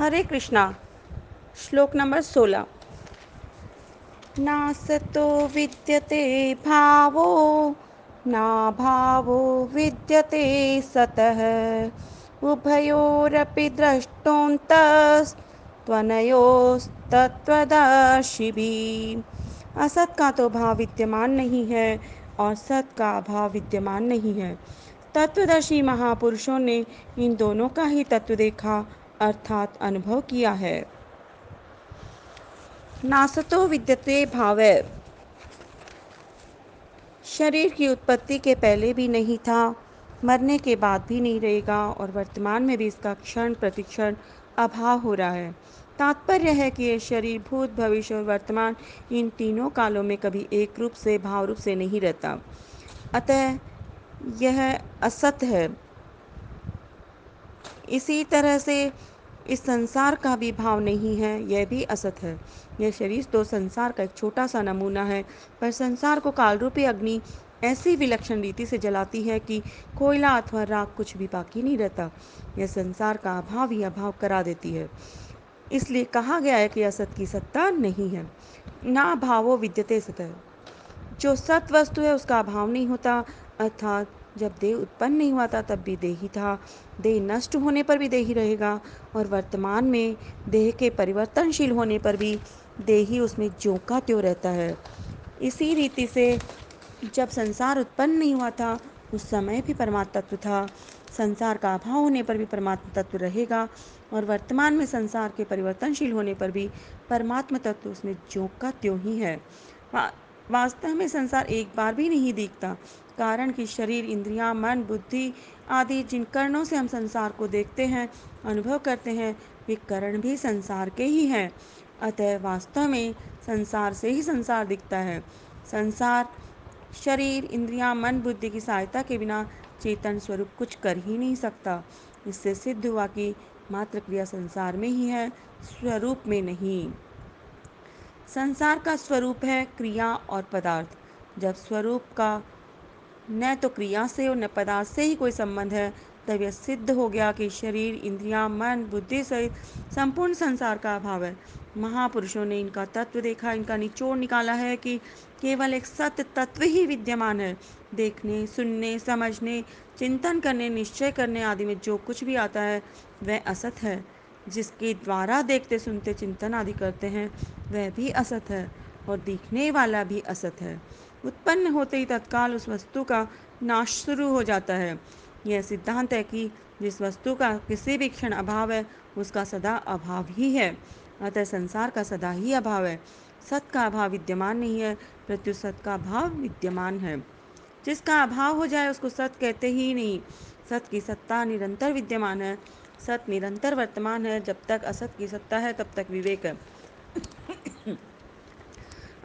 हरे कृष्णा, श्लोक नंबर सोलह। नासतो विद्यते भावो, ना भावो विद्यते सतः। उभयोरपि द्रष्टोन्तस्त्वनयोस्तत्त्वदर्शिभिः असत का तो भाव विद्यमान नहीं है और सत का अभाव विद्यमान नहीं है। तत्वदर्शी महापुरुषों ने इन दोनों का ही तत्व देखा अर्थात अनुभव किया है। नासतो विद्यते भावे। शरीर की उत्पत्ति के पहले भी नहीं था, मरने के बाद भी नहीं रहेगा और वर्तमान में भी इसका क्षण प्रतिक्षण अभाव हो रहा है। तात्पर्य है कि यह शरीर भूत, भविष्य और वर्तमान इन तीनों कालों में कभी एक रूप से, भाव रूप से नहीं रहता। अतः यह असत है। इसी तरह से इस संसार का भी भाव नहीं है, यह भी असत है। यह शरीर तो संसार का एक छोटा सा नमूना है, पर संसार को कालरूपी अग्नि ऐसी विलक्षण रीति से जलाती है कि कोयला अथवा राख कुछ भी बाकी नहीं रहता। यह संसार का अभाव ही अभाव करा देती है। इसलिए कहा गया है कि असत की सत्ता नहीं है, ना भावो विद्यते सतह। जो सत वस्तु है, उसका अभाव नहीं होता, अर्थात जब देह उत्पन्न नहीं हुआ था तब भी देह ही था। देह नष्ट होने पर भी देह ही रहेगा और वर्तमान में देह के परिवर्तनशील होने पर भी देह ही उसमें ज्यों का त्यों रहता है। इसी रीति से जब संसार उत्पन्न नहीं हुआ था उस समय भी परमात्मा तत्व था। संसार का अभाव होने पर भी परमात्मा तत्व रहेगा और वर्तमान में संसार के परिवर्तनशील होने पर भी परमात्मा तत्व उसमें ज्यों का त्यों ही है। वा, वास्तव में संसार एक बार भी नहीं दिखता। कारण कि शरीर, इंद्रियाँ, मन, बुद्धि आदि जिन कर्णों से हम संसार को देखते हैं, अनुभव करते हैं, वे कर्ण भी संसार के ही हैं। अतः वास्तव में संसार से ही संसार दिखता है। संसार, शरीर, इंद्रियाँ, मन, बुद्धि की सहायता के बिना चेतन स्वरूप कुछ कर ही नहीं सकता। इससे सिद्ध हुआ कि मात्र क्रिया संसार में ही है, स्वरूप में नहीं। संसार का स्वरूप है क्रिया और पदार्थ। जब स्वरूप का न तो क्रिया से और न पदार्थ से ही कोई संबंध है, तब यह सिद्ध हो गया कि शरीर, इंद्रियाँ, मन, बुद्धि सहित संपूर्ण संसार का अभाव है। महापुरुषों ने इनका तत्व देखा, इनका निचोड़ निकाला है कि केवल एक सत्य तत्व ही विद्यमान है। देखने, सुनने, समझने, चिंतन करने, निश्चय करने आदि में जो कुछ भी आता है, वह असत है। जिसके द्वारा देखते, सुनते, चिंतन आदि करते हैं, वह भी असत है और दिखने वाला भी असत है। उत्पन्न होते ही तत्काल उस वस्तु का नाश शुरू हो जाता है। यह सिद्धांत है कि जिस वस्तु का किसी भी क्षण अभाव है, उसका सदा अभाव ही है। अतः संसार का सदा ही अभाव है। सत का अभाव विद्यमान नहीं है, प्रत्युत सत का अभाव विद्यमान है। जिसका अभाव हो जाए, उसको सत कहते ही नहीं। सत की सत्ता निरंतर विद्यमान है। सत निरंतर वर्तमान है, जब तक असत की सत्ता है, तब तक विवेक है।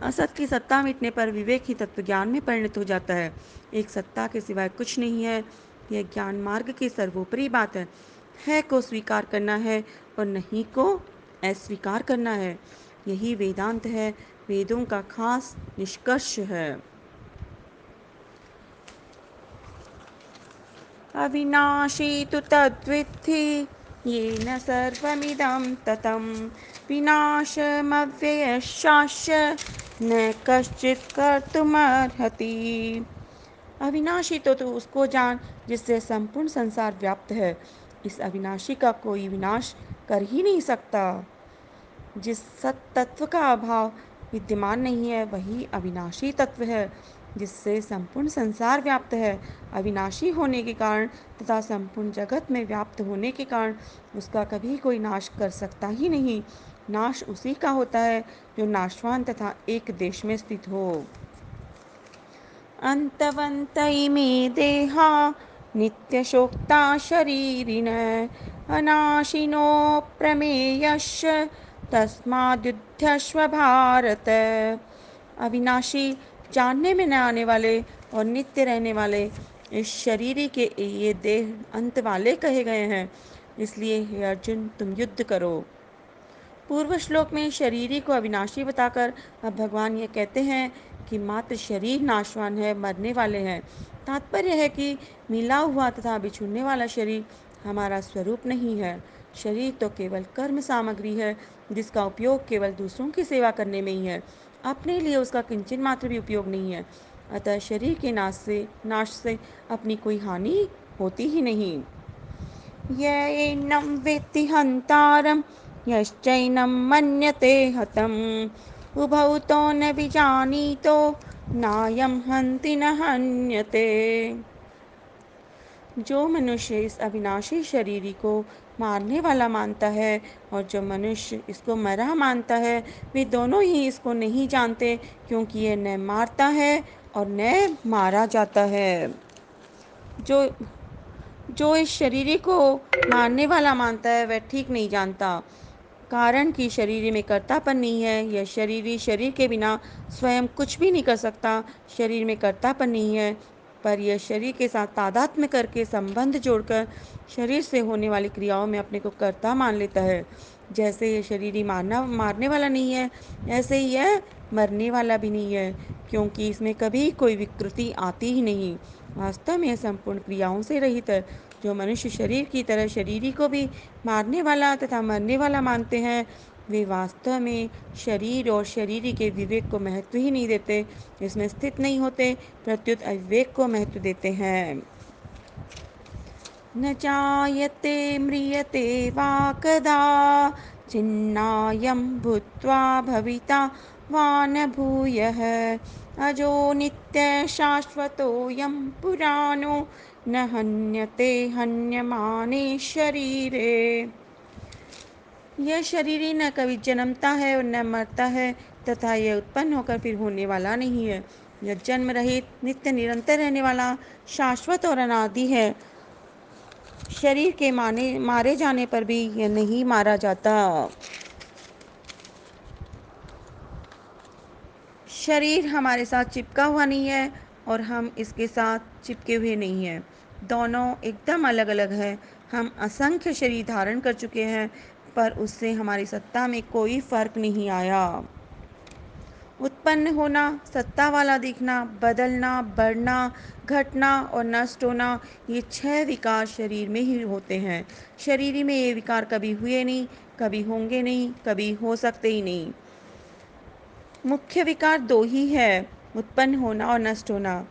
असत की सत्ता मिटने पर विवेक ही तत्व ज्ञान में परिणत हो जाता है। एक सत्ता के सिवाय कुछ नहीं है। यह ज्ञान मार्ग की सर्वोपरि बात है। है को स्वीकार करना है और नहीं को अस्वीकार करना है। यही वेदांत है। वेदों का खास निष्कर्ष है। अविनाशी तु तद्विद्धि, येन सर्वमिदं ततं विनाशमव्ययशाश्च न कश्चित कर्तुमर्हति। अविनाशी तो तू उसको जान जिससे संपूर्ण संसार व्याप्त है, इस अविनाशी का कोई विनाश कर ही नहीं सकता। जिस सत तत्व का अभाव विद्यमान नहीं है, वही अविनाशी तत्व है। जिससे संपूर्ण संसार व्याप्त है। अविनाशी होने के कारण तथा संपूर्ण जगत में व्याप्त होने के कारण उसका कभी कोई नाश कर सकता ही नहीं। नाश उसी का होता है जो नाशवान तथा एक देश में स्थित हो। अंतवंत इमे देहा नित्यशोक्ता शरीरिण अनाशिनो प्रमेयश्च तस्माद्युध्यस्व भारत। अविनाशी जानने में न आने वाले और नित्य रहने वाले इस शरीर के ये देह अंत वाले कहे गए हैं। इसलिए हे अर्जुन, तुम युद्ध करो। पूर्व श्लोक में शरीरी को अविनाशी बताकर अब भगवान ये कहते हैं कि मात्र शरीर नाशवान है, मरने वाले हैं। तात्पर्य है कि मिला हुआ तथा बिछुड़ने वाला शरीर हमारा स्वरूप नहीं है। शरीर तो केवल कर्म सामग्री है, जिसका उपयोग केवल दूसरों की सेवा करने में ही है। अपने लिए उसका किंचन मात्र भी उपयोग नहीं है। अतः शरीर के नाश से नाश से अपनी कोई हानि होती ही नहीं। यैनं वेत्ति हंतारम यश्चैनम मन्यते हतम। उभौ तो न विजानीतो, नायम हन्ति न हन्यते। जो मनुष्य इस अविनाशी शरीर को मारने वाला मानता है और जो मनुष्य इसको मरा मानता है, वे दोनों ही इसको नहीं जानते क्योंकि यह न मारता है और न मारा जाता है। जो जो इस शरीर को मारने वाला मानता है, वह ठीक नहीं जानता। कारण कि शरीर में कर्तापन नहीं है, यह शरीर शरीर के बिना स्वयं कुछ भी नहीं कर सकता। शरीर में कर्तापन नहीं है पर यह शरीर के साथ तादात्म्य करके संबंध जोड़कर शरीर से होने वाली क्रियाओं में अपने को कर्ता मान लेता है। जैसे यह शरीर ही मारना, मारने वाला नहीं है, ऐसे ही यह मरने वाला भी नहीं है, क्योंकि इसमें कभी कोई विकृति आती ही नहीं। वास्तव में यह संपूर्ण क्रियाओं से रहित है, जो मनुष्य शरीर की तरह शरीरी को भी मारने वाला तथा मरने वाला मानते हैं। वे वास्तव में शरीर और शरीर के विवेक को महत्व ही नहीं देते, इसमें स्थित नहीं होते, प्रत्युत अविवेक को महत्व देते हैं। न जायते म्रियते वा कदा छिन्नायं भूत्वा भविता वा न भूयः। अजो नित्यशाश्वतोऽयं पुराणो, न हन्यते हन्यमाने शरीरे। यह शरीर ही न कभी जन्मता है और न मरता है, तथा यह उत्पन्न होकर फिर होने वाला नहीं है। यह जन्म रहित, नित्य निरंतर रहने वाला, शाश्वत और अनादि है। शरीर के माने, मारे जाने पर भी यह नहीं मारा जाता। शरीर हमारे साथ चिपका हुआ नहीं है और हम इसके साथ चिपके हुए नहीं हैं। दोनों एकदम अलग अलग है। हम असंख्य शरीर धारण कर चुके हैं। पर उससे हमारी सत्ता में कोई फ़र्क नहीं आया। उत्पन्न होना, सत्ता वाला दिखना, बदलना, बढ़ना, घटना और नष्ट होना, ये छह विकार शरीर में ही होते हैं। शरीर में ये विकार कभी हुए नहीं, कभी होंगे नहीं, कभी हो सकते ही नहीं। मुख्य विकार दो ही है, उत्पन्न होना और नष्ट होना।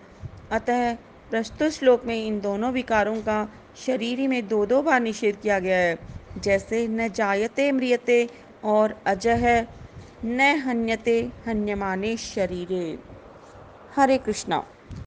अतः प्रस्तुत श्लोक में इन दोनों विकारों का शरीर में दो दो बार निषेध किया गया है। जैसे न जायते म्रियते और अजह न हन्यते हन्यमाने शरीरे। हरे कृष्णा।